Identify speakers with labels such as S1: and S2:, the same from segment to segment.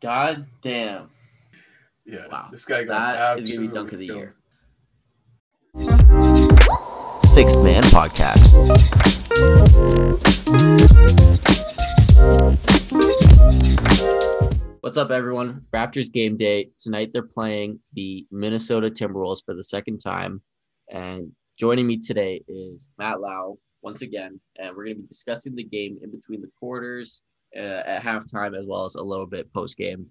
S1: God damn.
S2: Yeah,
S1: Wow.
S2: this guy got
S1: That is going to be dunk of the
S2: absolutely
S1: year. Sixth Man Podcast. What's up, everyone? Raptors game day. Tonight they're playing the Minnesota Timberwolves for the second time. And joining me today is Matt Lau once again. And we're going to be discussing the game in between the quarters uh, at halftime as well as a little bit post game.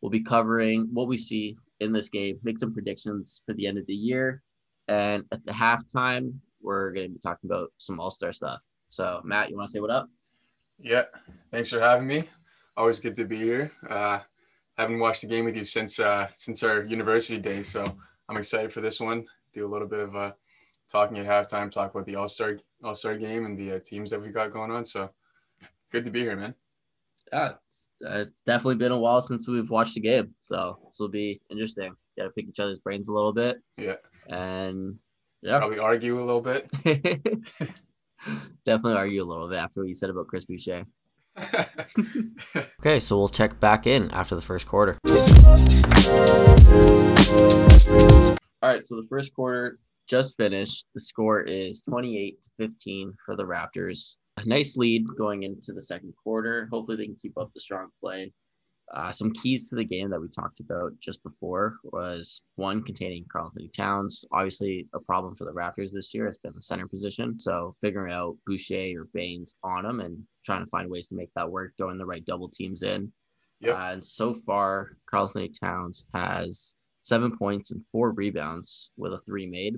S1: We'll be covering what we see in this game, make some predictions for the end of the year. And at the halftime, we're going to be talking about some all star stuff. So, Matt, you want to say what up?
S2: Yeah, thanks for having me. Always good to be here. Uh, haven't watched the game with you since uh, since our university days, so I'm excited for this one. Do a little bit of uh, talking at halftime, talk about the All Star All Star game and the uh, teams that we got going on. So good to be here, man.
S1: Yeah, it's, it's definitely been a while since we've watched a game. So, this will be interesting. Got to pick each other's brains a little bit.
S2: Yeah,
S1: And yeah,
S2: probably argue a little bit.
S1: definitely argue a little bit after what you said about Chris Boucher. Okay, so we'll check back in after the first quarter. All right, so the first quarter just finished. The score is 28 to 15 for the Raptors. Nice lead going into the second quarter. Hopefully, they can keep up the strong play. Uh, some keys to the game that we talked about just before was one containing Karl-Anthony Towns. Obviously, a problem for the Raptors this year has been the center position. So figuring out Boucher or Baynes on him and trying to find ways to make that work, throwing the right double teams in.
S2: Yep.
S1: Uh, and so far, Karl-Anthony Towns has seven points and four rebounds with a three made.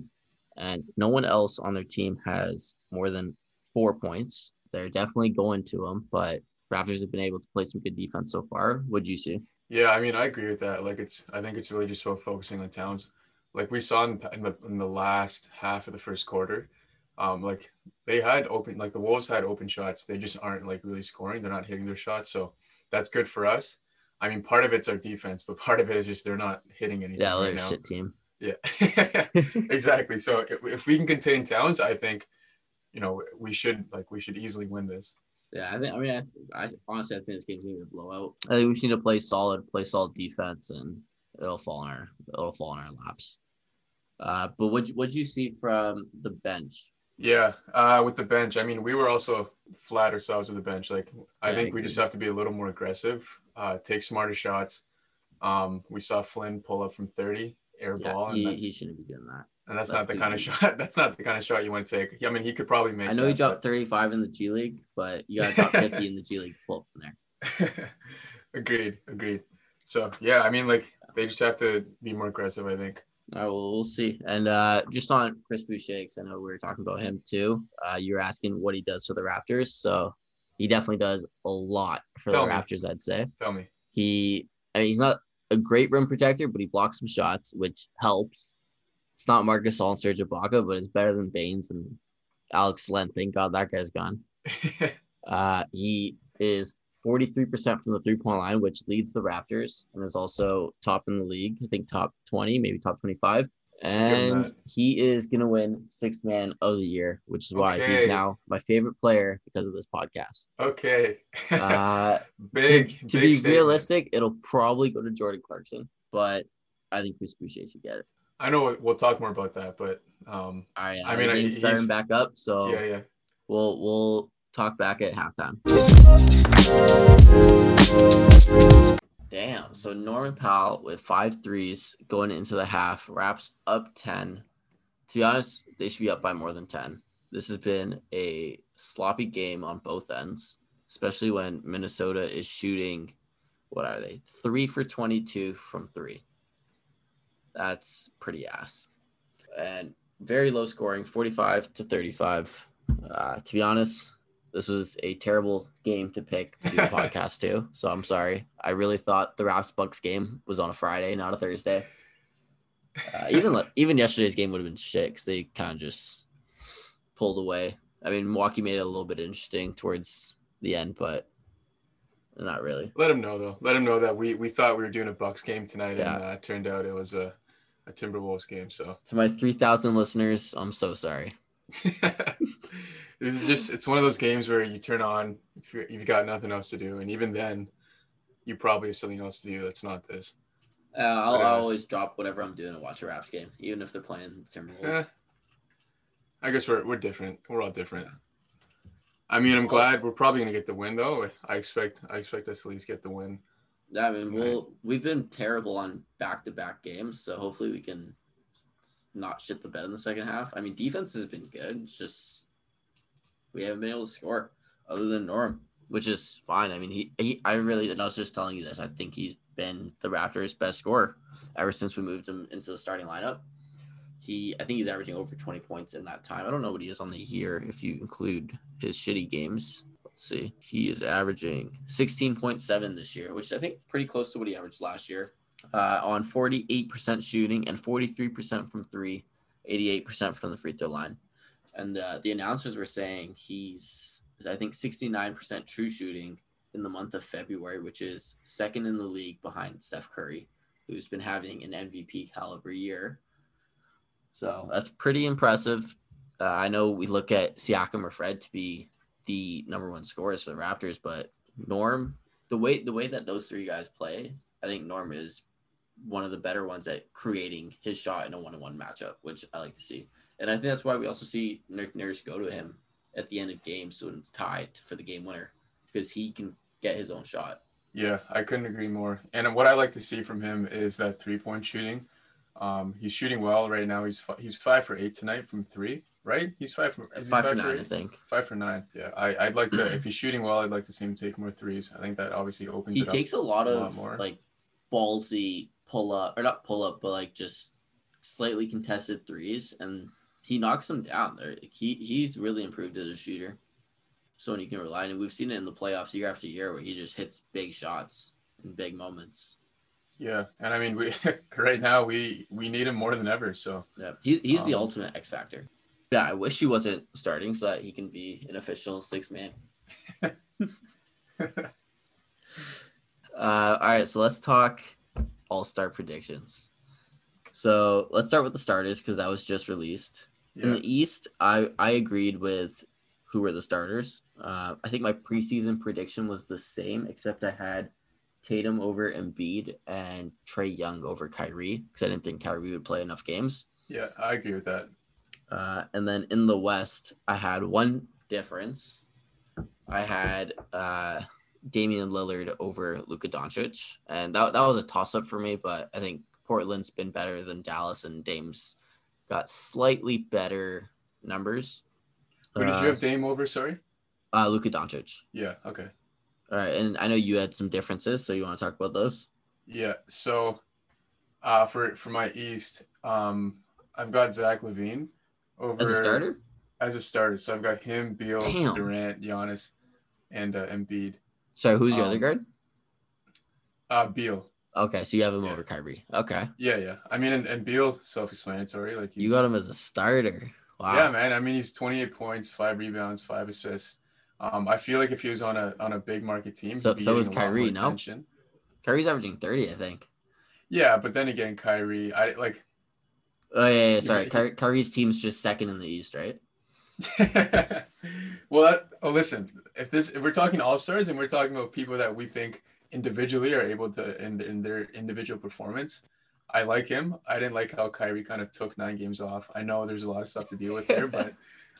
S1: And no one else on their team has more than four points. They're definitely going to them, but Raptors have been able to play some good defense so far. What'd you see?
S2: Yeah, I mean, I agree with that. Like, it's I think it's really just about focusing on Towns. Like we saw in, in, the, in the last half of the first quarter, um, like they had open, like the Wolves had open shots. They just aren't like really scoring. They're not hitting their shots, so that's good for us. I mean, part of it's our defense, but part of it is just they're not hitting anything
S1: Yeah,
S2: right now.
S1: shit team.
S2: Yeah, exactly. So if, if we can contain Towns, I think, you know, we should like we should easily win this.
S1: Yeah, I think. I mean, I, I honestly, I think this game's gonna be a blowout. I think we just need to play solid, play solid defense, and it'll fall in our it'll fall in our laps. Uh, but what what'd you see from the bench?
S2: Yeah, uh, with the bench, I mean, we were also flat ourselves with the bench. Like, I
S1: Yeah, I
S2: think we just have to be a little more aggressive, uh, take smarter shots. Um, we saw Flynn pull up from 30 air
S1: Yeah,
S2: ball, and
S1: he,
S2: that's,
S1: he shouldn't be doing that.
S2: And that's,
S1: that's
S2: not the kind of shot. That's not the kind of shot you want to take. I mean, he could probably make.
S1: I know he
S2: that,
S1: dropped 35 in the G League, but you got to top 50 in the G League to pull up from there.
S2: agreed, agreed. So yeah, I mean, like they just have to be more aggressive. I think.
S1: All right, well, we'll see. And uh, just on Chris Boucher, 'cause I know we were talking about him too. Uh, you were asking what he does for the Raptors. So he definitely does a lot for
S2: Tell
S1: the
S2: me.
S1: Raptors, I'd say.
S2: Tell me.
S1: He, I mean, he's not a great rim protector, but he blocks some shots, which helps. It's not Marc Gasol and Serge Ibaka, but it's better than Baynes and Alex Len. Thank God that guy's gone. Uh, he is 43% from the three point line, which leads the Raptors and is also top in the league. I think top 20, maybe top 25. And he is going to win sixth man of the year, which is why
S2: Okay.
S1: he's now my favorite player because of this podcast.
S2: okay.
S1: Uh,
S2: big.
S1: to
S2: big
S1: be
S2: statement.
S1: realistic, it'll probably go to Jordan Clarkson, but I think Chris Boucher should get it.
S2: I know we'll talk more about that, but um,
S1: I,
S2: I mean, I-
S1: he's starting
S2: he's-
S1: back up, so
S2: yeah, yeah.
S1: we'll we'll talk back at halftime. Damn. So Norman Powell with five threes going into the half wraps up 10. To be honest, they should be up by more than 10. This has been a sloppy game on both ends, especially when Minnesota is shooting, what are they? Three for 22 from three. That's pretty ass. And very low scoring, 45 to 35. Uh, to be honest, this was a terrible game to pick to do a podcast to. So I'm sorry. I really thought the Raps Bucks game was on a Friday, not a Thursday. Uh, even even yesterday's game would have been shit because they kind of just pulled away. I mean, Milwaukee made it a little bit interesting towards the end, but not really.
S2: Let him know though. Let him know that we we thought we were doing a Bucks game tonight,
S1: Yeah.
S2: and uh, it turned out it was a, a Timberwolves game. So
S1: To my 3,000 listeners, I'm so sorry.
S2: this is just it's one of those games where you turn on if you- you've got nothing else to do, and even then, you probably have something else to do that's not this.
S1: Uh, I'll,
S2: But, uh,
S1: I'll always drop whatever I'm doing and watch a Raps game, even if they're playing Timberwolves.
S2: Eh, I guess we're we're different. We're all different. I mean, I'm glad we're probably gonna get the win though. I expect I expect us to at least get the win.
S1: Yeah, I mean,
S2: Right.
S1: we'll we've been terrible on back to back games, so hopefully we can not shit the bed in the second half. I mean, defense has been good. It's just we haven't been able to score other than Norm, which is fine. I mean, he, he I really and I was just telling you this. I think he's been the Raptors' best scorer ever since we moved him into the starting lineup. He, I think he's averaging over 20 points in that time. I don't know what he is on the year if you include his shitty games. Let's see. He is averaging 16.7 this year, which I think pretty close to what he averaged last year. Uh, on 48% shooting and 43% from three, 88% from the free throw line. And uh, the announcers were saying he's, I think, 69% true shooting in the month of February, which is second in the league behind Steph Curry, who's been having an MVP caliber year. So that's pretty impressive. Uh, I know we look at Siakam or Fred to be the number one scorers for the Raptors, but Norm, the way the way that those three guys play, I think Norm is one of the better ones at creating his shot in a one-on-one matchup, which I like to see. And I think that's why we also see Nick Nurse go to him at the end of games when it's tied for the game winner because he can get his own shot.
S2: Yeah, I couldn't agree more. And what I like to see from him is that three point shooting. Um, he's shooting well right now. He's fi- he's five for eight tonight from three, right? He's five for he
S1: Five for nine, I think.
S2: Five for nine. Yeah, I, I'd like to if he's shooting well, I'd like to see him take more threes. I think that obviously opens
S1: He
S2: it up.
S1: takes a lot
S2: a lot
S1: of
S2: more.
S1: like ballsy pull up or not pull up, but like just slightly contested threes, and he knocks them down. There, he he's really improved as a shooter. Someone you can rely on, and we've seen it in the playoffs year after year where he just hits big shots in big moments.
S2: Yeah, and I mean we right now we we need him more than ever. So
S1: Yeah, he, he's the
S2: Um,
S1: ultimate X factor. Yeah, I wish he wasn't starting so that he can be an official six man. Uh, all right, so let's talk all star predictions. So let's start with the starters because that was just released. In the East, I, I agreed with who were the starters. Uh, I think my preseason prediction was the same, except I had Tatum over Embiid and Trae Young over Kyrie because I didn't think Kyrie would play enough games.
S2: yeah, I agree with that.
S1: Uh, and then in the West, I had one difference. I had uh, Damian Lillard over Luka Doncic, and that, that was a toss up for me. But I think Portland's been better than Dallas, and Dame's got slightly better numbers.
S2: Who did
S1: Uh,
S2: you have Dame over? Sorry.
S1: Uh, Luka Doncic.
S2: Yeah. Okay.
S1: All right, and I know you had some differences, so you want to talk about those?
S2: Yeah. So, uh, for for my East, um, I've got Zach LaVine over
S1: As a starter,
S2: As a starter, so I've got him, Beal,
S1: Damn.
S2: Durant, Giannis, and uh, Embiid.
S1: So who's your
S2: Um,
S1: other guard?
S2: Uh, Beal.
S1: Okay, so you have him
S2: yeah.
S1: over Kyrie. Okay,
S2: Yeah, yeah. I mean, and, and Beal, self-explanatory. Like he's,
S1: you got him as a starter. Wow.
S2: Yeah, man. I mean, he's 28 points, five rebounds, five assists. Um, I feel like if he was on a on a big market team,
S1: So- so is Kyrie, no?
S2: attention.
S1: Kyrie's averaging 30, I think.
S2: Yeah, but then again, Kyrie, I like.
S1: Oh, yeah, yeah sorry. Ky- Kyrie's team's just second in the East, right?
S2: well, that, oh, listen. If this, if we're talking all stars and we're talking about people that we think individually are able to in, in their individual performance, I like him. I didn't like how Kyrie kind of took nine games off. I know there's a lot of stuff to deal with there, but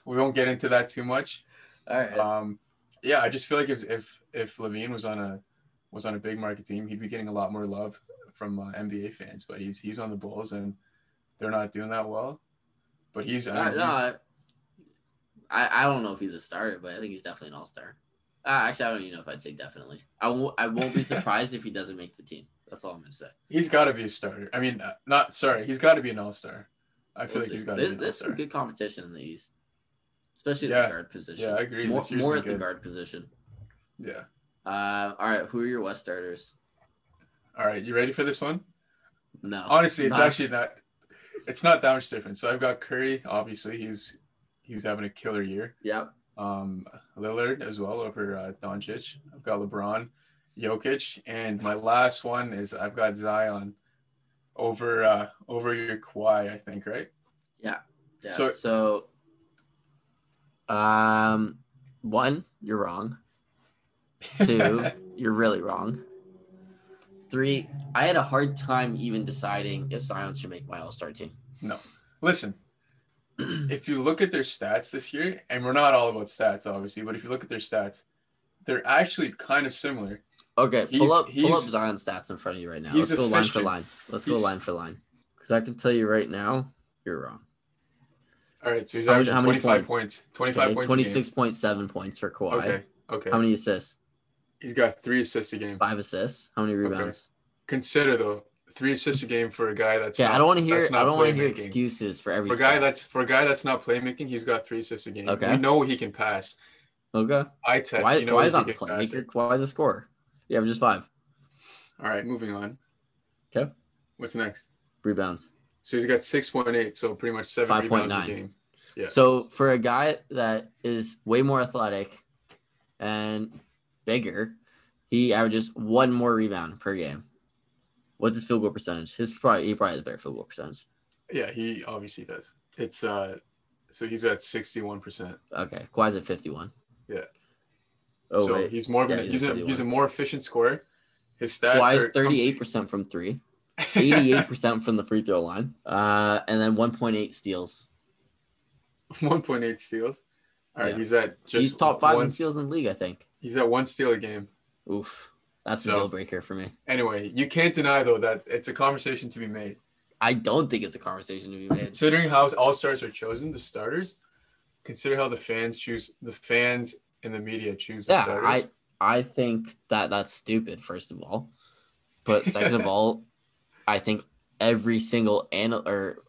S2: we won't get into that too much.
S1: All right.
S2: Um, yeah, I just feel like if if if LaVine was on a was on a big market team, he'd be getting a lot more love from uh, NBA fans. But he's he's on the Bulls and they're not doing that well. But he's I
S1: Uh,
S2: mean,
S1: no,
S2: he's-
S1: I, I don't know if he's a starter, but I think he's definitely an all star. Uh, actually, I don't even know if I'd say definitely. I won't, I won't be surprised if he doesn't make the team. That's all I'm to say.
S2: he's got to be a starter. I mean, uh, not sorry, he's got to be an all star. I feel
S1: We'll
S2: like
S1: see.
S2: he's got to be an all
S1: there's some good competition in the East, especially
S2: Yeah.
S1: the guard position.
S2: Yeah, I agree.
S1: More, more at the guard position.
S2: Yeah.
S1: Uh, all right. Who are your West starters?
S2: All right, you ready for this one?
S1: No.
S2: Honestly, it's
S1: Not-
S2: actually not. It's not that much different. So I've got Curry. Obviously, he's he's having a killer year.
S1: Yep.
S2: um, Lillard as well over uh, Doncic. I've got LeBron, Jokic, and my last one is I've got Zion over uh, over your Kawhi. I think right.
S1: Yeah.
S2: So-
S1: So, um, one, you're wrong. Two, you're really wrong. three. I had a hard time even deciding if Zion should make my All Star team.
S2: Listen, if you look at their stats this year, and we're not all about stats, obviously, but if you look at their stats, they're actually kind of similar.
S1: Okay, pull up pull up Zion stats in front of you right now. Let's go line for line. Let's go line for line. Because I can tell you right now, you're wrong.
S2: All right, so he's
S1: How
S2: averaging
S1: how many
S2: 25
S1: points?
S2: points, 25
S1: Okay,
S2: points. a
S1: twenty six point seven points for Kawhi.
S2: Okay, okay.
S1: How many assists?
S2: He's got three assists a game.
S1: Five assists. How many rebounds?
S2: Consider though, three assists a game for a guy that's
S1: yeah.
S2: not,
S1: I don't want to hear. I don't want to hear excuses for every.
S2: For a guy
S1: stat.
S2: that's for a guy that's not playmaking, he's got three assists a game.
S1: Okay.
S2: We know he can pass.
S1: okay.
S2: I test.
S1: Why?
S2: he knows
S1: Why is
S2: he
S1: not a playmaker? Why is a scorer? Yeah, just five
S2: All right, moving on.
S1: Okay.
S2: What's next?
S1: rebounds.
S2: So he's got six point eight, so pretty much seven
S1: 5.9.
S2: rebounds a game. Yeah.
S1: So for a guy that is way more athletic and bigger, he averages one more rebound per game. What's his field goal percentage? His probably he probably has a better field goal percentage.
S2: yeah, he obviously does. It's uh, so he's at sixty one percent.
S1: Okay, Kawhi's at fifty one.
S2: Yeah.
S1: Oh
S2: so
S1: wait,
S2: he's more of
S1: Yeah,
S2: an,
S1: he's
S2: he's, a he's a more efficient scorer. His stats
S1: Kawhi's
S2: are
S1: thirty eight percent from three, 88 percent from the free throw line, uh, and then one point eight steals.
S2: one point eight steals. All right,
S1: Yeah.
S2: he's at just
S1: he's top five
S2: one,
S1: in steals in the league, I think.
S2: He's at one steal a game.
S1: Oof, that's
S2: So-
S1: a deal breaker for me.
S2: Anyway, you can't deny though that it's a conversation to be made.
S1: I don't think it's a conversation to be made.
S2: Considering how all stars are chosen, the starters. Consider how the fans choose the fans and the media choose the
S1: Yeah,
S2: starters.
S1: I I think that that's stupid. First of all, but second of all, I think every single anal or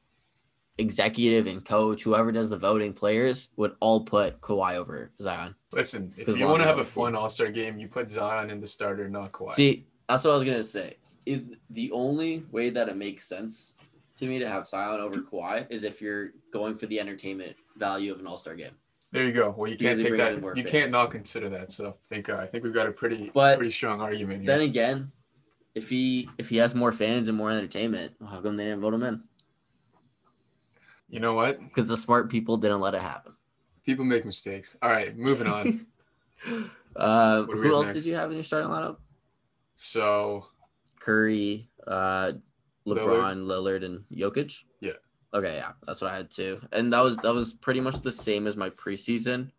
S1: executive and coach, whoever does the voting, players would all put Kawhi over Zion.
S2: Listen, if you want to have a fun All Star game, you put Zion in the starter, not Kawhi.
S1: See, that's what I was gonna say. If the only way that it makes sense to me to have Zion over Kawhi is if you're going for the entertainment value of an All Star game.
S2: there you go. Well, you can't take that. You
S1: fans.
S2: can't not consider that. So I think uh, I think we've got a pretty
S1: But
S2: pretty strong argument here.
S1: Then again, if he if he has more fans and more entertainment, how come they didn't vote him in?
S2: You know what?
S1: Because the smart people didn't let it happen.
S2: People make mistakes. All right, moving on.
S1: Uh,
S2: What do we
S1: who else
S2: next?
S1: did you have in your starting lineup?
S2: so
S1: Curry, uh, LeBron, Lillard. and Jokic.
S2: Yeah.
S1: Okay, yeah, that's what I had too, and that was that was pretty much the same as my preseason.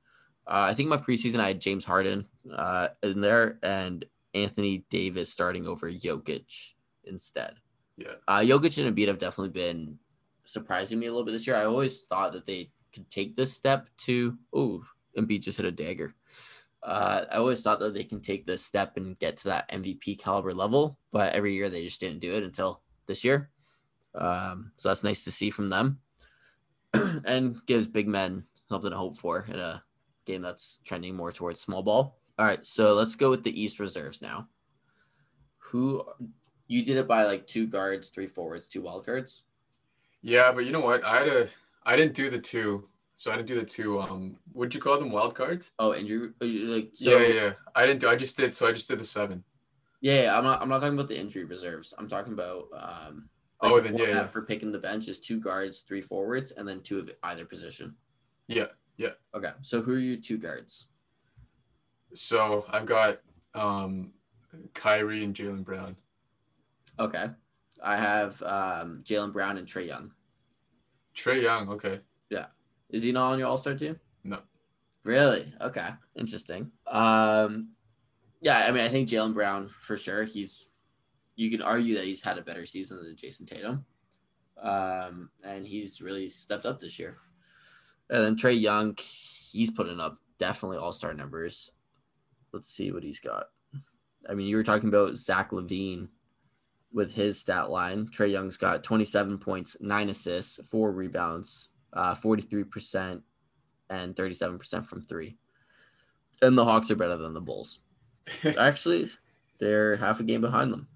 S1: Uh, I think my preseason I had James Harden uh, in there and Anthony Davis starting over Jokic instead.
S2: Yeah.
S1: Uh, Jokic and Embiid have definitely been surprising me a little bit this year. I always thought that they could take this step to. Oh, Embiid just hit a dagger. Uh, I always thought that they can take this step and get to that MVP caliber level, but every year they just didn't do it until this year. Um, so that's nice to see from them, and gives big men something to hope for in a game that's trending more towards small ball. All right, so let's go with the East reserves now. Who you did it by like two guards, three forwards, two wild cards.
S2: Yeah, but you know what? I had a I didn't do the two. So I didn't do the two. Um, would you call them wild cards?
S1: Oh, injury uh, like so.
S2: yeah, yeah. I didn't. do I just did. So I just did the seven.
S1: Yeah, I'm not. I'm not talking about the injury reserves. I'm talking about. Um,
S2: Oh, then, yeah, yeah.
S1: For picking the bench is two guards, three forwards, and then two of either position.
S2: Yeah, yeah.
S1: Okay, so who are your two guards?
S2: So I've got um, Kyrie and Jaylen Brown.
S1: Okay, I have um, Jaylen Brown and Trae Young.
S2: Trae Young. Okay. Yeah.
S1: Is he not on your All Star team?
S2: No.
S1: Really? Okay, interesting. Um, yeah, I mean, I think Jaylen Brown for sure. He's you can argue that he's had a better season than Jayson Tatum, um, and he's really stepped up this year. And then Trae Young, he's putting up definitely All Star numbers. Let's see what he's got. I mean, you were talking about Zach LaVine with his stat line. Trae Young's got 27 points, nine assists, four rebounds, uh, 43% and 37% from three. And the Hawks are better than the Bulls. Actually, they're half a game behind them.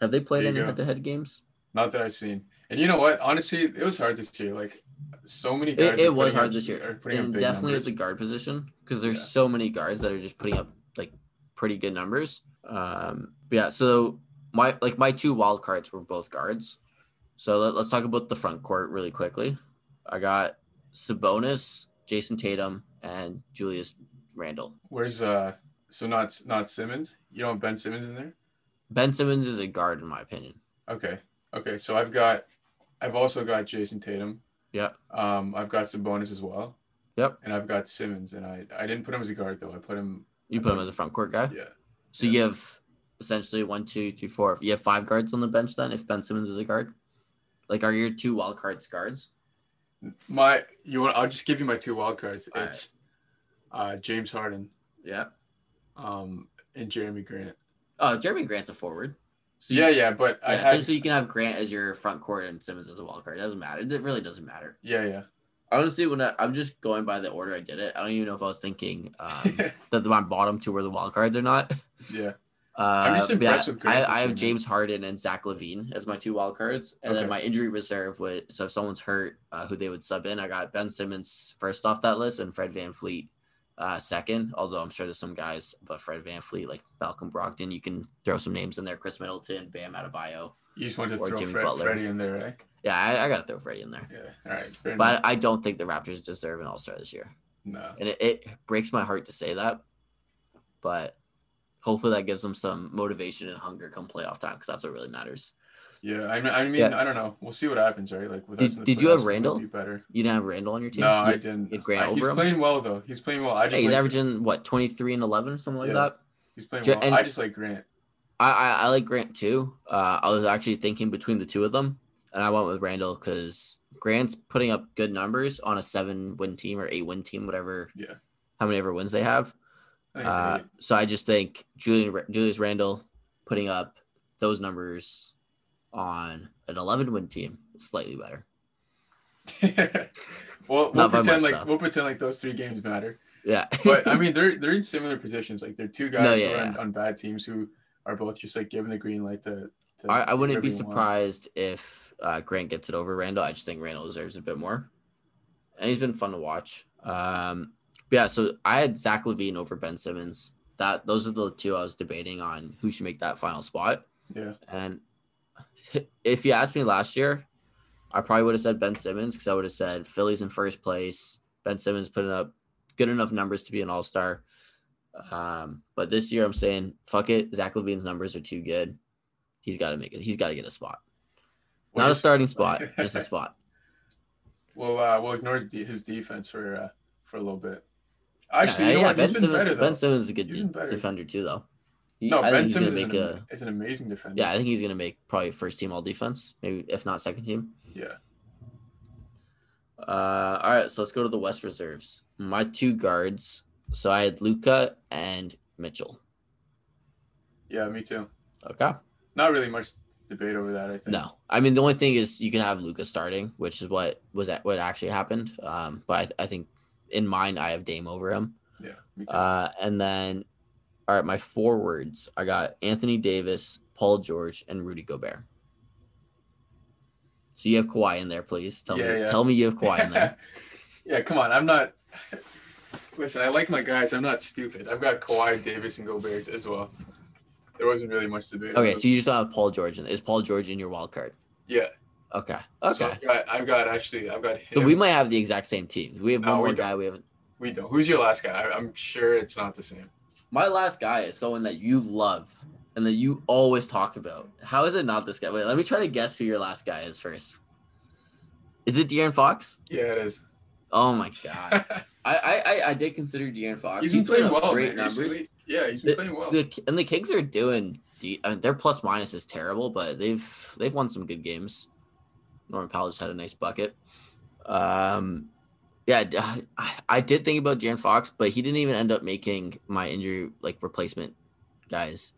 S1: Have they played any head to head games?
S2: Not that I've seen. And you know what? Honestly, it was hard this year. Like so many guys.
S1: It, it was hard
S2: up-
S1: this year.
S2: are putting up
S1: And definitely
S2: numbers.
S1: at the guard position because there's
S2: Yeah.
S1: so many guards that are just putting up like pretty good numbers. Um, but yeah, so my like my two wild cards were both guards. So let, let's talk about the front court really quickly. I got Sabonis, Jayson Tatum, and Julius Randle.
S2: Where's uh? So not not Simmons. You don't have Ben Simmons in there.
S1: Ben Simmons is a guard in my opinion.
S2: Okay. Okay. So I've got, I've also got Jayson Tatum.
S1: Yeah.
S2: Um, I've got Sabonis as well.
S1: Yep.
S2: And I've got Simmons, and I I didn't put him as a guard though. I put him.
S1: You put him as a front court guy.
S2: Yeah.
S1: So
S2: yeah.
S1: you have essentially one, two, three, four. You have five guards on the bench then. If Ben Simmons is a guard, like are your two wild cards guards?
S2: My you want? I'll just give you my two wild cards.
S1: All
S2: it's uh, James Harden,
S1: Yeah.
S2: um, and Jerami Grant.
S1: Oh, Jerami Grant's a forward. So
S2: yeah,
S1: you,
S2: yeah, but I
S1: yeah,
S2: had
S1: you can have Grant as your front court and Simmons as a wild card. It doesn't matter. It really doesn't matter.
S2: yeah, yeah.
S1: Honestly, when I, I'm just going by the order I did it, I don't even know if I was thinking um, that my bottom two were the wild cards or not.
S2: yeah.
S1: Uh,
S2: just
S1: but
S2: impressed with Grant
S1: I, I have. James Harden and Zach LaVine as my two wild cards, and then my injury reserve would. So if someone's hurt, uh, who they would sub in, I got Ben Simmons first off that list, and Fred VanVleet uh, second. Although I'm sure there's some guys, but Fred VanVleet, like Malcolm Brogdon, you can throw some names in there. Khris Middleton, Bam Adebayo.
S2: You just wanted to
S1: Or
S2: throw
S1: Jimmy
S2: Fred,
S1: Butler.
S2: Freddie in there, right?
S1: Yeah, I, I got to throw Freddie in there,
S2: Yeah. All right. Fair enough.
S1: but I don't think the Raptors deserve an All Star this year,
S2: no.
S1: and it, it breaks my heart to say that, but. Hopefully that gives them some motivation and hunger come playoff time because that's what really matters.
S2: Yeah. I mean, I mean,
S1: Yeah.
S2: I don't know. We'll see what happens, right? Like with
S1: Did-
S2: us. in the
S1: did you have Randle?
S2: Be better.
S1: You didn't have Randle on your team?
S2: No,
S1: You-
S2: I didn't.
S1: Grant
S2: I- he's
S1: him?
S2: playing well though. He's playing well. I just
S1: he's
S2: like,
S1: averaging what 23 and 11 or something like that.
S2: he's playing well.
S1: and-
S2: I just like Grant.
S1: I, I I like Grant too. Uh, I was actually thinking between the two of them, and I went with Randle because Grant's putting up good numbers on a seven win team or eight win team, whatever.
S2: Yeah.
S1: How many ever wins they have?
S2: I
S1: Uh, so I just think Julian Julius Randle putting up those numbers on an 11 win team is slightly better.
S2: well, we'll pretend
S1: much,
S2: like
S1: though.
S2: we'll pretend like those three games matter.
S1: Yeah,
S2: But I mean, they're they're in similar positions. Like they're two guys
S1: No, yeah,
S2: are on,
S1: yeah.
S2: on bad teams who are both just like given the green light to. to
S1: I, I wouldn't be surprised if uh, Grant gets it over Randle. I just think Randle deserves it a bit more, and he's been fun to watch. Um, yeah, so I had Zach LaVine over Ben Simmons. That those are the two I was debating on who should make that final spot.
S2: Yeah.
S1: And if you asked me last year, I probably would have said Ben Simmons because I would have said Philly's in first place. Ben Simmons putting up good enough numbers to be an All Star. Um, but this year I'm saying fuck it. Zach LaVine's numbers are too good. He's got to make it. He's got to get a spot, not a starting spot, just a spot.
S2: We'll uh, we'll ignore his defense for uh, for a little bit. Actually,
S1: yeah,
S2: you know
S1: yeah. Ben Simmons.
S2: better.
S1: Ben Simmons is a good de- defender too, though. He-
S2: no,
S1: I
S2: Ben Simmons is an,
S1: a.
S2: is an amazing defender.
S1: Yeah, I think he's gonna make probably first team all defense, maybe if not second team.
S2: Yeah.
S1: Uh, all right, so let's go to the West reserves. My two guards. So I had Luka and Mitchell.
S2: Yeah, me too.
S1: Okay.
S2: Not really much debate over that. I think.
S1: No, I mean the only thing is you can have Luka starting, which is what was that what actually happened. Um, but I, I think in mine I have Dame over him.
S2: Yeah, me too.
S1: Uh, and then, all right, my forwards I got Anthony Davis, Paul George, and Rudy Gobert. So you have Kawhi in there, please. Tell
S2: Yeah,
S1: me,
S2: yeah.
S1: tell me you have Kawhi in there.
S2: yeah, come on. I'm not. Listen, I like my guys. I'm not stupid. I've got Kawhi, Davis, and Gobert as well. There wasn't really much debate.
S1: Okay, so you just don't have Paul George in. Is Paul George in your wild card?
S2: yeah.
S1: Okay.
S2: So
S1: Okay.
S2: I've got, I've got actually, I've got him.
S1: So we might have the exact same teams. We have
S2: No,
S1: one more
S2: don't.
S1: guy. We haven't.
S2: we don't. Who's your last guy? I, I'm sure it's not the same.
S1: My last guy is someone that you love and that you always talk about. How is it not this guy? Wait, let me try to guess who your last guy is first. Is it De'Aaron Fox?
S2: Yeah, it is.
S1: Oh my god. I, I I- did consider De'Aaron Fox.
S2: he's
S1: He
S2: been playing well.
S1: Great
S2: man,
S1: numbers.
S2: recently. Yeah, he's been playing well.
S1: The and the Kings are doing. de- I mean, their plus minus is terrible, but they've they've won some good games. Norman Powell just had a nice bucket. Um, yeah, I did think about De'Aaron Fox, but he didn't even end up making my injury like replacement guys.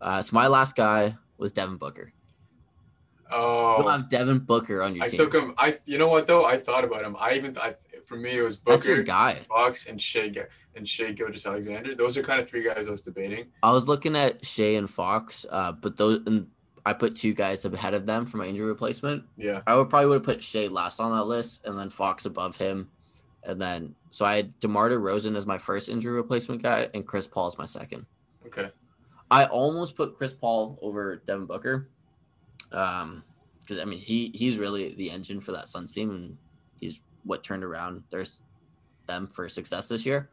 S1: Uh, so my last guy was Devin Booker.
S2: Oh, You
S1: have Devin Booker on your
S2: I
S1: team.
S2: I took him. I, you know what though? I thought about him. I even, I, for me, it was Booker,
S1: guy.
S2: Fox, and Shai, and Shai Gilgeous-Alexander. Those are kind of three guys I was debating.
S1: I was looking at Shai and Fox, uh, but those and I put two guys ahead of them for my injury replacement.
S2: Yeah,
S1: I would probably would have put Shai last on that list, and then Fox above him, and then so I had DeMar DeRozan as my first injury replacement guy, and Chris Paul as my second.
S2: okay.
S1: I almost put Chris Paul over Devin Booker, um, because I mean he he's really the engine for that Suns team, and he's what turned around there's them for success this year.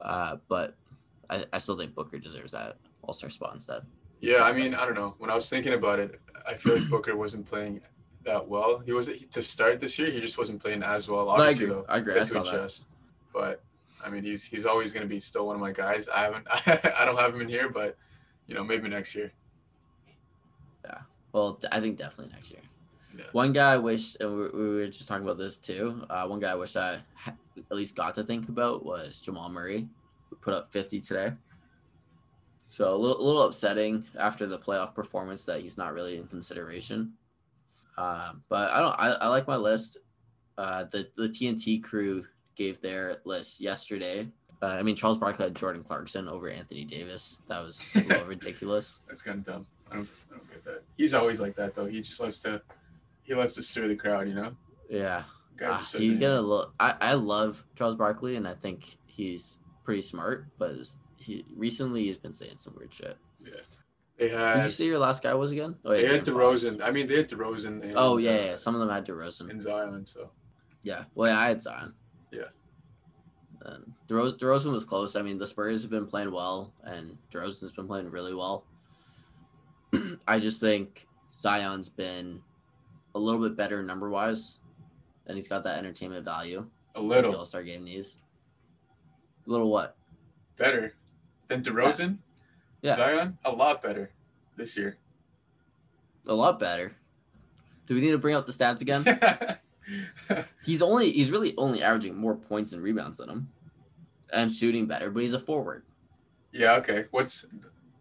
S1: Uh, but I, I still think Booker deserves that All Star spot instead.
S2: Yeah, I mean, I don't know. When I was thinking about it, I feel like Booker wasn't playing that well. He was to start this year. He just wasn't playing as well.
S1: No, I
S2: Obviously,
S1: agree.
S2: though,
S1: I agree. I saw that.
S2: adjust. But I mean, he's he's always going to be still one of my guys. I haven't, I don't have him in here, but you know, maybe next year. Yeah.
S1: Well, I think definitely next year.
S2: Yeah.
S1: One guy I wish, and we, we were just talking about this too. Uh, one guy I wish I ha- at least got to think about was Jamal Murray, who put up 50 today. So a little, a little upsetting after the playoff performance that he's not really in consideration. Uh, but I don't. I, I like my list. Uh, the the TNT crew gave their list yesterday. Uh, I mean, Charles Barkley had Jordan Clarkson over Anthony Davis. That was a little ridiculous.
S2: That's kind of dumb. I don't, I don't get that. He's always like that though. He just loves to, he loves to stir the crowd. You know,
S1: Yeah. Ah,
S2: says
S1: he's gonna look. I, I love Charles Barkley, and I think he's pretty smart. But he recently he's been saying some weird shit. Yeah.
S2: They had.
S1: Did you see your last guy was again? Oh,
S2: they had
S1: De'Aaron Fox.
S2: DeRozan. I mean, they had DeRozan. And,
S1: Oh yeah,
S2: uh,
S1: yeah. Some of them had DeRozan.
S2: and Zion. So
S1: Yeah. Well, yeah, I had Zion.
S2: Yeah.
S1: And DeRozan, DeRozan was close. I mean, the Spurs have been playing well, and DeRozan's been playing really well. I just think Zion's been a little bit better number wise, and he's got that entertainment value.
S2: a little
S1: All Star game needs. A little what?
S2: better than DeRozan.
S1: Yeah.
S2: Zion, a lot better this year.
S1: A lot better. Do we need to bring up the stats again? he's only he's really only averaging more points and rebounds than him, and shooting better. But he's a forward.
S2: yeah. Okay. What's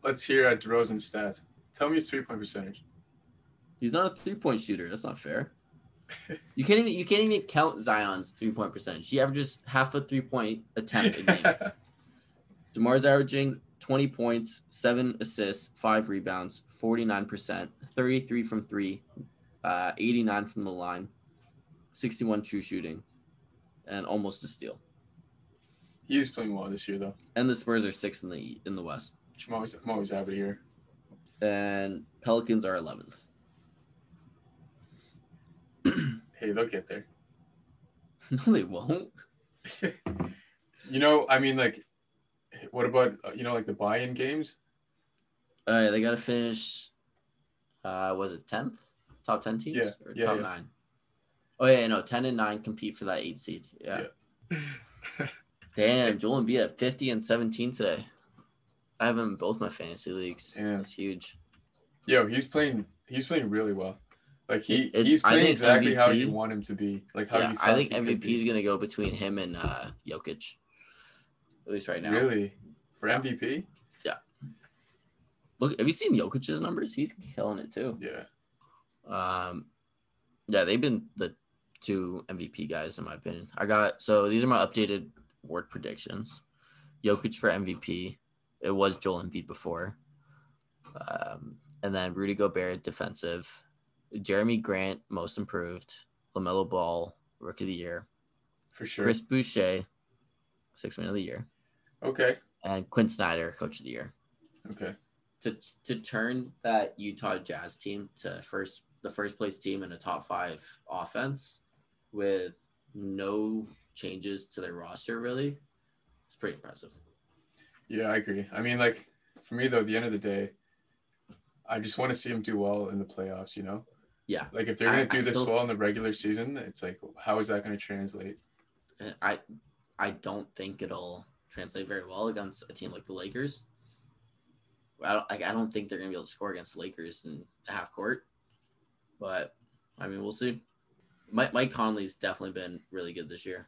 S2: let's hear at DeRozan's stats. Tell me his three point percentage.
S1: He's not a three point shooter. That's not fair. You can't even you can't even count Zion's three point percentage. He averages half a three point attempt a game. DeMar's averaging 20 points, seven assists, five rebounds, 49%, 33 from three, uh, 89 from the line, 61 true shooting, and almost a steal.
S2: He's playing well this year though.
S1: And the Spurs are sixth in the in the West,
S2: I'm always, I'm always happy here.
S1: and Pelicans are 11th.
S2: Hey, they'll get there.
S1: no, they won't.
S2: You know, I mean, like, what about uh, you know, like the buy-in games?
S1: All right, they got to finish. Uh, was it 10th? Top 10 teams?
S2: Yeah,
S1: Or
S2: yeah,
S1: top
S2: yeah.
S1: nine? Oh yeah, no, 10 and nine compete for that eight seed. Yeah. Damn, Joel Embiid at 50 and 17 today. I have him in both my fantasy leagues.
S2: Yeah.
S1: That's huge.
S2: Yo, he's playing. He's playing really well. Like he,
S1: It- it-
S2: he's playing exactly how you want him to be. Like how
S1: yeah. I think MVP is going to go between him and uh, Jokic. At least right now.
S2: Really, for
S1: Yeah.
S2: MVP? Yeah.
S1: Look, have you seen Jokic's numbers? He's killing it too.
S2: Yeah.
S1: Um, yeah, they've been the two MVP guys in my opinion. I got so these are my updated award predictions. Jokic for MVP. It was Joel Embiid before. Um, and then Rudy Gobert defensive. Jerami Grant most improved. LaMelo Ball rookie of the year.
S2: For sure.
S1: Chris Boucher six man of the year,
S2: Okay.
S1: And Quin Snyder coach of the year.
S2: Okay.
S1: to to turn that Utah Jazz team to first the first place team in a top five offense with no changes to their roster really, it's pretty impressive.
S2: Yeah, I agree. I mean, like for me though, at the end of the day, I just want to see them do well in the playoffs. You know,
S1: Yeah,
S2: like if they're gonna
S1: I
S2: do this
S1: still-
S2: well in the regular season, it's like how is that gonna translate?
S1: I I don't think it'll translate very well against a team like the Lakers. I don't like I don't think they're gonna be able to score against the Lakers in the half court, but I mean we'll see. Mike Mike Conley's definitely been really good this year.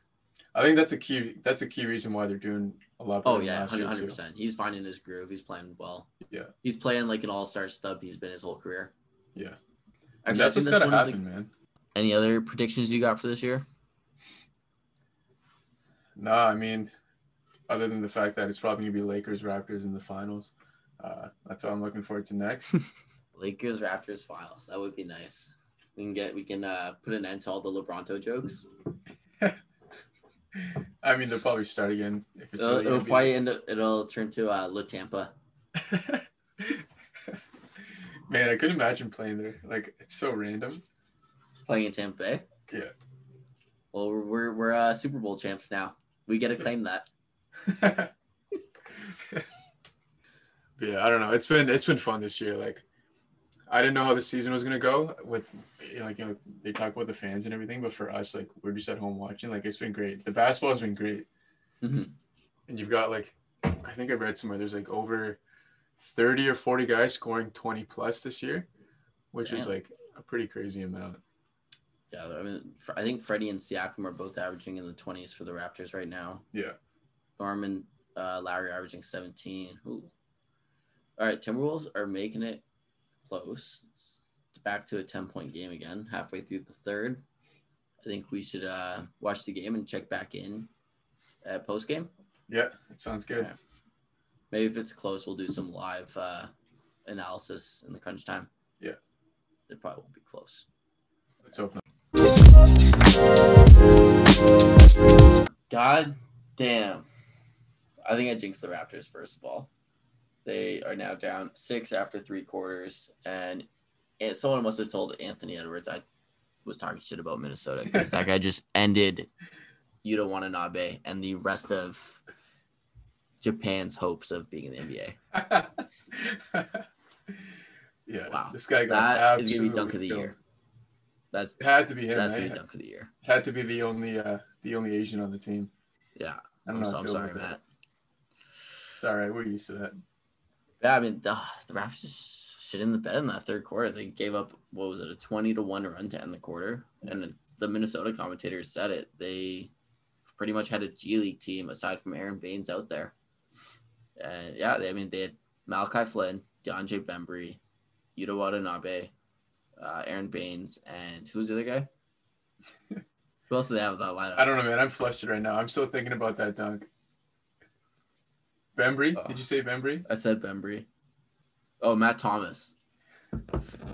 S2: I think that's a key. That's a key reason why they're doing a lot.
S1: Oh yeah, hundred percent. He's finding his groove. He's playing well.
S2: Yeah.
S1: he's playing like an all star stub. He's been his whole career.
S2: Yeah. And that's what's gotta
S1: of the-
S2: happen, man.
S1: Any other predictions you got for this year?
S2: Nah, I mean, other than the fact that it's probably gonna be Lakers Raptors in the finals, uh, that's all I'm looking forward to next.
S1: Lakers Raptors finals. That would be nice. We can get we can uh, put an end to all the LeBronto jokes.
S2: I mean, they'll probably start again if it's
S1: It'll,
S2: really
S1: it'll
S2: gonna be
S1: probably end up, it'll turn to uh, La Tampa.
S2: Man, I couldn't imagine playing there. Like, it's so random.
S1: playing in Tampa Bay.
S2: Yeah.
S1: Well, we're we're, we're uh, Super Bowl champs now. We get to claim that.
S2: yeah, I don't know. It's been it's been fun this year. Like I didn't know how the season was gonna go with like you know they talk about the fans and everything, but for us like we're just at home watching. Like it's been great. The basketball has been great,
S1: Mhm.
S2: and you've got like I think I read somewhere there's like over thirty or forty guys scoring twenty plus this year, which is like a pretty crazy amount.
S1: Yeah, I mean, I think Freddie and Siakam are both averaging in the 20s for the Raptors right now.
S2: Yeah.
S1: Norman, uh, Lowry averaging 17. Ooh. All right, Timberwolves are making it close. It's back to a 10 point game again, halfway through the third. I think we should uh, watch the game and check back in at post game.
S2: Yeah, it sounds good.
S1: Yeah. Maybe if it's close, we'll do some live uh, analysis in the crunch time.
S2: Yeah.
S1: It probably won't be close.
S2: Let's open.
S1: God damn. I think I jinxed the Raptors, first of all. They are now down six after three quarters. And, and someone must have told Anthony Edwards I was talking shit about Minnesota because that guy just ended Yuta Watanabe and the rest of Japan's hopes of being in the NBA.
S2: yeah.
S1: Wow.
S2: This guy got
S1: That is to be dunk of the
S2: killed.
S1: year. That's
S2: It had to be him.
S1: that's to be dunk of the year.
S2: Had to be the only uh the only Asian on the team.
S1: Yeah. I'm,
S2: know.
S1: so, I'm sorry,
S2: about that. It's all right. We're used to that.
S1: Yeah, I mean the the Raptors shit in the bed in that third quarter. They gave up what was it a twenty to one run to end the quarter, and the Minnesota commentators said it. They pretty much had a G League team aside from Aron Baynes out there, and yeah, they, I mean they had Malachi Flynn, DeAndre Bembry, Yuta Watanabe, uh, Aron Baynes, and who's the other guy? Who else do they have that lineup?
S2: I don't know, man. I'm flustered right now. I'm still thinking about that dunk. Bembry?
S1: Oh.
S2: Did you say Bembry?
S1: I said Bembry. Oh, Matt Thomas.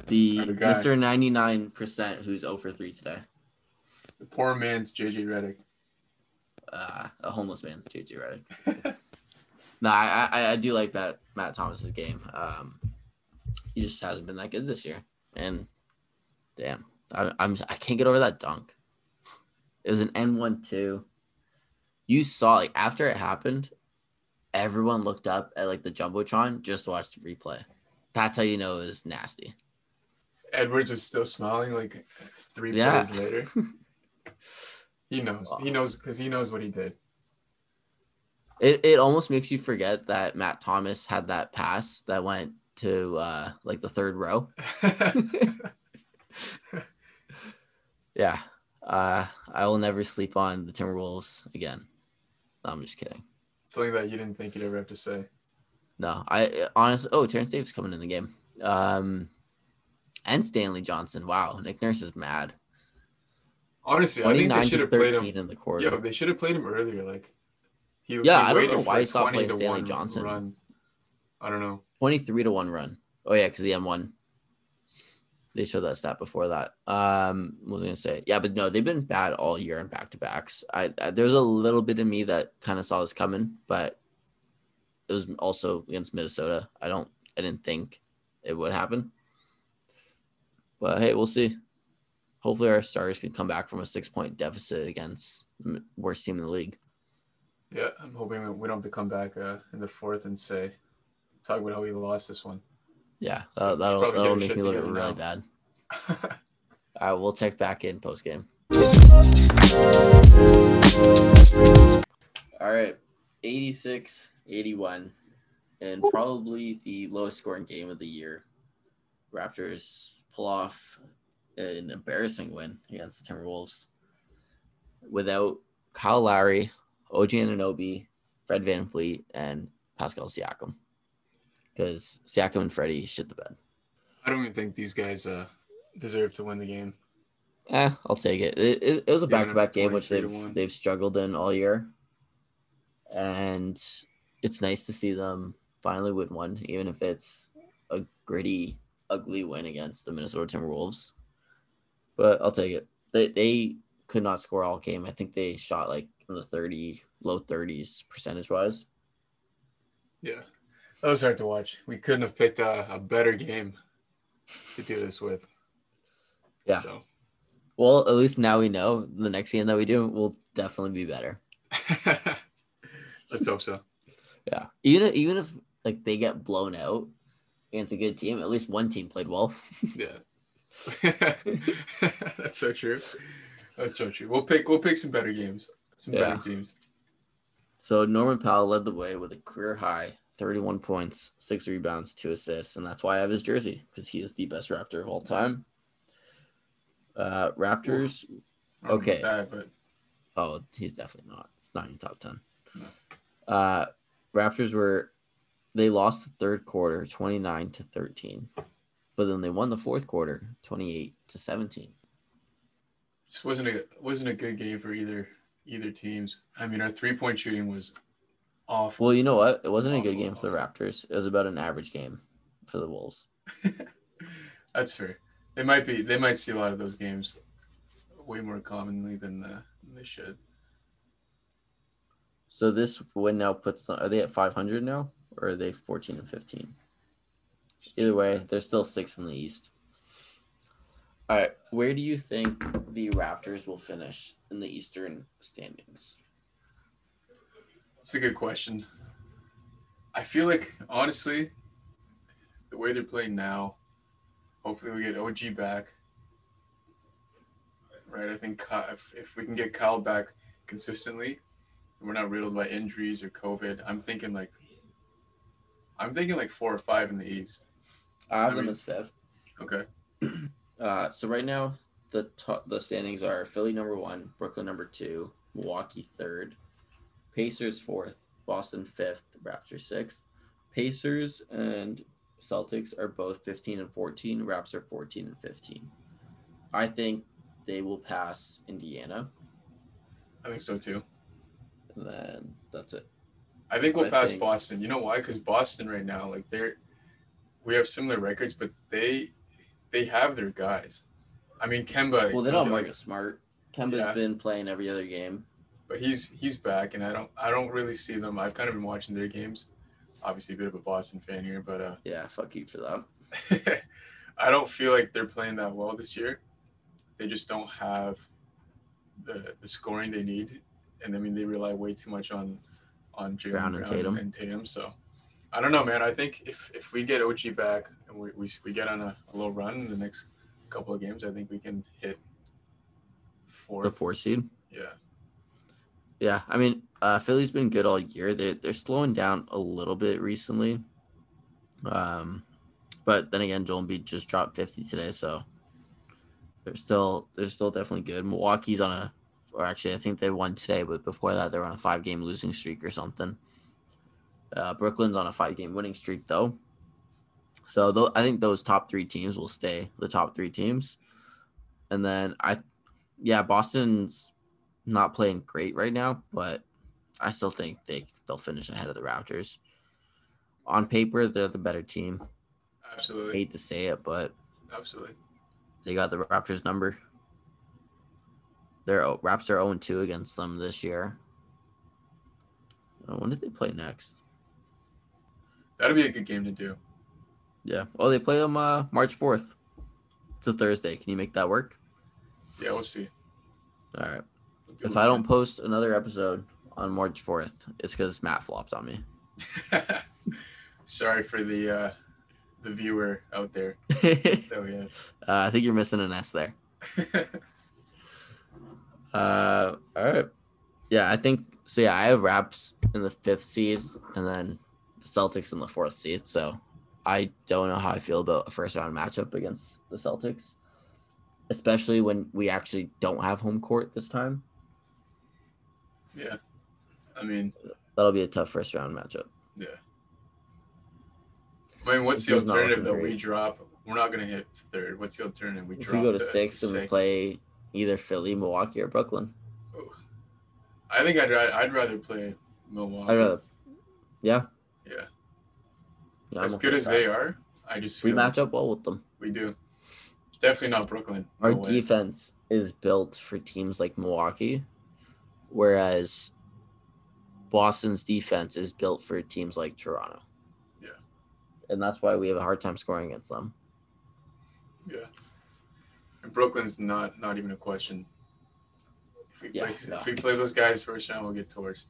S1: The Mr. 99% who's 0 for 3 today.
S2: The poor man's JJ Redick.
S1: Uh, a homeless man's JJ Redick. No, I, I I do like that Matt Thomas's game. Um, he just hasn't been that good this year, and damn, I, I'm I can't get over that dunk. It was an N one two. You saw like after it happened, everyone looked up at like the jumbotron just to watch the replay. That's how you know it was nasty.
S2: Edwards is still smiling like three
S1: Yeah.
S2: plays later. he knows. He knows because he knows what he did.
S1: It it almost makes you forget that Matt Thomas had that pass that went to uh like the third row. Yeah. Uh, I will never sleep on the Timberwolves again. No, I'm just kidding.
S2: Something that you didn't think you'd ever have to say.
S1: No, I honestly. Oh, Terence Davis coming in the game. Um, and Stanley Johnson. Wow, Nick Nurse is mad.
S2: Honestly, I think they should have played him.
S1: in the quarter.
S2: Yeah, they should have played him earlier. Like, he,
S1: was,
S2: Yeah,
S1: I don't know why he stopped playing Stanley Johnson.
S2: Run. I don't know.
S1: Twenty three to one run. Oh yeah, because the M one. They showed that stat before that. Um, was I gonna say? Yeah, but no, they've been bad all year in back to backs. I, I there's a little bit of me that kind of saw this coming, but it was also against Minnesota. I don't, I didn't think it would happen. But hey, we'll see. Hopefully, our stars can come back from a six point deficit against worst team in the league.
S2: Yeah, I'm hoping we don't have to come back uh, in the fourth and say, talk about how we lost this one.
S1: Yeah,
S2: So
S1: that, that'll, that'll make me look really
S2: now.
S1: bad. All right, we'll check back in post game. All right, 86 81, and probably the lowest scoring game of the year. Raptors pull off an embarrassing win against the Timberwolves without Kyle Lowry, OG Anunoby, Fred VanVleet, and Pascal Siakam. Because Siakam and Freddie shit the bed.
S2: I don't even think these guys uh, deserve to win the game.
S1: Eh, I'll take it. It, it, it was a back to back game, which they've they've struggled in all year, and it's nice to see them finally win one, even if it's a gritty, ugly win against the Minnesota Timberwolves. But I'll take it. They they could not score all game. I think they shot like in the thirty, low thirties percentage wise.
S2: Yeah, that was hard to watch. We couldn't have picked a, a better game to do this with.
S1: Yeah.
S2: So,
S1: Well, at least now we know the next game that we do will definitely be better.
S2: let's hope so.
S1: Yeah. Even if, even if like they get blown out against a good team, at least one team played well.
S2: Yeah. That's so true. That's so true. We'll pick we'll pick some better games, some
S1: Yeah.
S2: better teams.
S1: So Norman Powell led the way with a career high 31 points, six rebounds, two assists, and that's why I have his jersey because he is the best Raptor of all time. Uh, Raptors.
S2: I don't know
S1: Okay.
S2: That, but
S1: Oh, he's definitely not. It's not in your top 10.
S2: No.
S1: Uh, Raptors were, they lost the third quarter 29 to 13, but then they won the fourth quarter 28 to 17.
S2: just wasn't a wasn't a good game for either either teams. I mean, our three point shooting was awful.
S1: Well, you know what? It wasn't a good
S2: Awful,
S1: game for the Raptors. It was about an average game for the Wolves.
S2: That's fair. They might be. They might see a lot of those games way more commonly than, uh, than they should.
S1: So this win now puts them, are they at 500 now or are they 14 and 15? Either way, they're still six in the East. All right. Where do you think the Raptors will finish in the Eastern standings?
S2: It's a good question. I feel like honestly, the way they're playing now, hopefully we get OG back. Right, I think if, if we can get Kyle back consistently, and we're not riddled by injuries or COVID, I'm thinking like, I'm thinking like four or five in the East.
S1: I have them as fifth.
S2: Okay,
S1: Uh, so right now, the top, the standings are Philly number one, Brooklyn number two, Milwaukee third, Pacers fourth, Boston fifth, Raptors sixth. Pacers and Celtics are both 15 and 14. Raps are 14 and 15. I think they will pass Indiana,
S2: I think so too.
S1: and then that's it.
S2: I think we'll
S1: I
S2: pass
S1: think-
S2: Boston. You know why? Because Boston right now, like they're, we have similar records, but they, they have their guys. I mean, Kemba.
S1: Well, they don't
S2: like,
S1: Smart. Kemba's
S2: Yeah.
S1: been playing every other game.
S2: but he's he's back, and I don't I don't really see them. I've kind of been watching their games. Obviously, a bit of a Boston fan here, but uh,
S1: Yeah, fuck you for that.
S2: I don't feel like they're playing that well this year. They just don't have the the scoring they need, and I mean they rely way too much on on Jaylen
S1: Brown and Tatum.
S2: and Tatum. So I don't know, man. I think if if we get OG back and we we, we get on a, a little run in the next couple of games, I think we can hit
S1: The
S2: fourth.
S1: four seed.
S2: Yeah,
S1: Yeah, I mean, uh, Philly's been good all year. They're they're slowing down a little bit recently. Um, but then again, Joel Embiid just dropped fifty today, so they're still they're still definitely good. Milwaukee's on a, or actually, I think they won today, but before that, they were on a five game losing streak or something. Uh, Brooklyn's on a five game winning streak though, so tho- I think those top three teams will stay the top three teams, and then I, yeah, Boston's not playing great right now, but I still think they they'll finish ahead of the Raptors. On paper, they're the better team.
S2: absolutely,
S1: Hate to say it, but
S2: absolutely.
S1: they got the Raptors number. Their Raps are 0 2 against them this year. When did they play next?
S2: That'd be a good game to do.
S1: Yeah. Oh, they play them uh, March 4th. It's a Thursday. Can you make that work?
S2: Yeah, we'll see.
S1: All right. If I don't post another episode on March 4th, it's because Matt flopped on me.
S2: Sorry for the uh, the viewer out there we have.
S1: Uh, I think you're missing an S there. Uh, all right. Yeah, I think so. Yeah, I have Raps in the fifth seed, and then the Celtics in the fourth seed. So I don't know how I feel about a first round matchup against the Celtics, especially when we actually don't have home court this time.
S2: yeah, I mean,
S1: That'll be a tough first round matchup.
S2: yeah. I mean, what's the alternative that we drop? We're not gonna hit third. What's the alternative? We
S1: If
S2: drop
S1: we go to, six and we play either Philly, Milwaukee, or Brooklyn,
S2: I think I'd I'd rather play Milwaukee.
S1: I'd rather. Yeah.
S2: Yeah. As
S1: okay
S2: good as
S1: that.
S2: they are, I just
S1: we match up well with them.
S2: we do. Definitely not Brooklyn.
S1: Our
S2: No
S1: defense is built for teams like Milwaukee, whereas Boston's defense is built for teams like Toronto.
S2: Yeah.
S1: And that's why we have a hard time scoring against them.
S2: Yeah. And Brooklyn's not not even a question. If we
S1: Yeah,
S2: play
S1: no.
S2: if we play those guys first round, we'll get torched.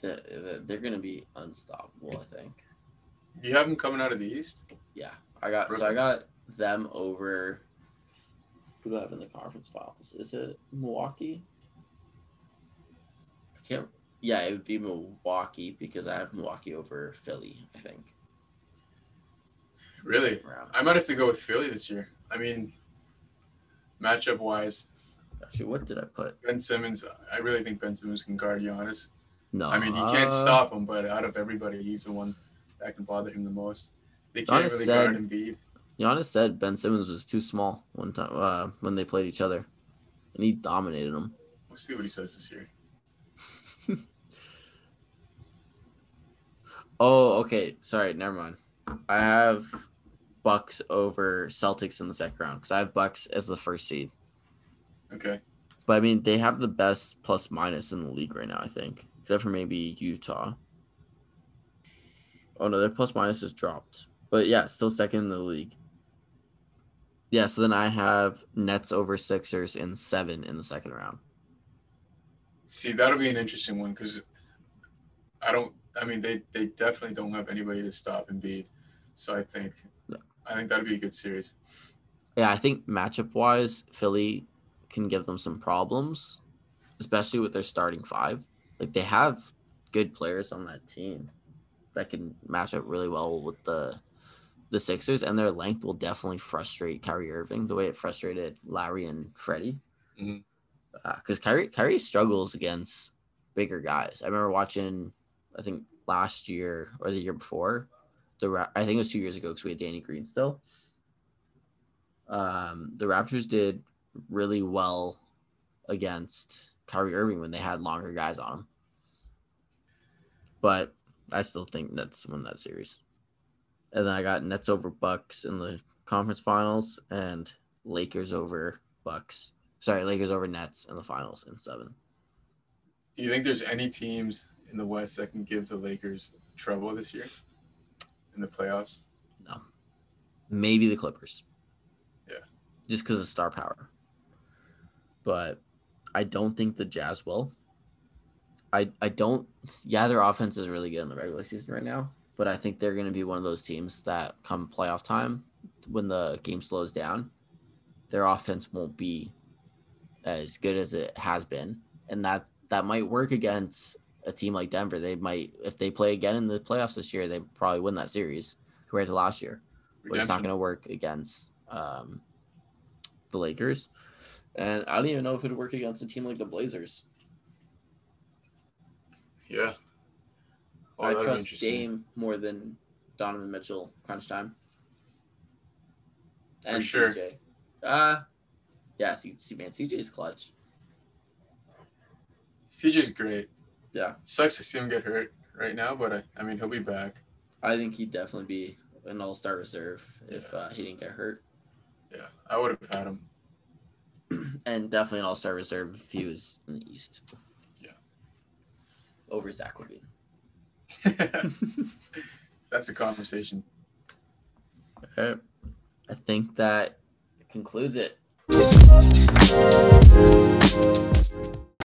S1: They're, they're going to be unstoppable, I think.
S2: Do you have them coming out of the East?
S1: Yeah, I got so I got them over. Who do I have in the conference finals? Is it Milwaukee? I can't. Yeah, it would be Milwaukee because I have Milwaukee over Philly. I think.
S2: Really, I might have to go with Philly this year. I mean, matchup wise.
S1: Actually, what did I put?
S2: Ben Simmons. I really think Ben Simmons can guard Giannis.
S1: No,
S2: I mean he can't uh, stop him, but out of everybody, he's the one that can bother him the most. They can't Giannis really said, guard Embiid.
S1: Giannis said Ben Simmons was too small one time uh, when they played each other, and he dominated him.
S2: We'll see what he says this year.
S1: oh, okay. Sorry, never mind. I have Bucks over Celtics in the second round because I have Bucks as the first seed.
S2: Okay.
S1: But I mean, they have the best plus minus in the league right now. I think, except for maybe Utah. Oh no, their plus minus is dropped. But yeah, still second in the league. Yeah, so then I have Nets over Sixers in seven in the second round.
S2: See, that'll be an interesting one because I don't. I mean, they they definitely don't have anybody to stop Embiid, so I think yeah. I think that'll be a good series.
S1: Yeah, I think matchup wise, Philly can give them some problems, especially with their starting five. Like they have good players on that team that can match up really well with the the Sixers, and their length will definitely frustrate Kyrie Irving the way it frustrated Lowry and Freddie. Because mm-hmm. uh, Kyrie Kyrie struggles against bigger guys. I remember watching, I think last year or the year before, the I think it was two years ago because we had Danny Green still. Um, the Raptors did really well against Kyrie Irving when they had longer guys on him. But I still think Nets win that series. And then I got Nets over Bucks in the conference finals and Lakers over Bucks. Sorry, Lakers over Nets in the finals in seven.
S2: Do you think there's any teams in the West that can give the Lakers trouble this year in the playoffs?
S1: No. Maybe the Clippers.
S2: Yeah.
S1: Just because of star power. But I don't think the Jazz will. I I don't. Yeah, their offense is really good in the regular season right now, but I think they're going to be one of those teams that come playoff time, when the game slows down, their offense won't be as good as it has been, and that that might work against a team like Denver. They might, if they play again in the playoffs this year, they probably win that series compared to last year. Redemption. But it's not going to work against um, the Lakers, and I don't even know if it would work against a team like the Blazers.
S2: Yeah.
S1: Oh, I trust Dame more than Donovan Mitchell crunch time.
S2: And For sure.
S1: CJ. Uh yeah, see, see man, CJ's clutch.
S2: CJ's great.
S1: Yeah.
S2: Sucks to see him get hurt right now, but I, I mean he'll be back.
S1: I think he'd definitely be an all star reserve if uh, he didn't get hurt.
S2: Yeah, I would have had him.
S1: and definitely an all star reserve if he was in the East over Zach LaVine.
S2: That's a conversation.
S1: All right. I think that concludes it.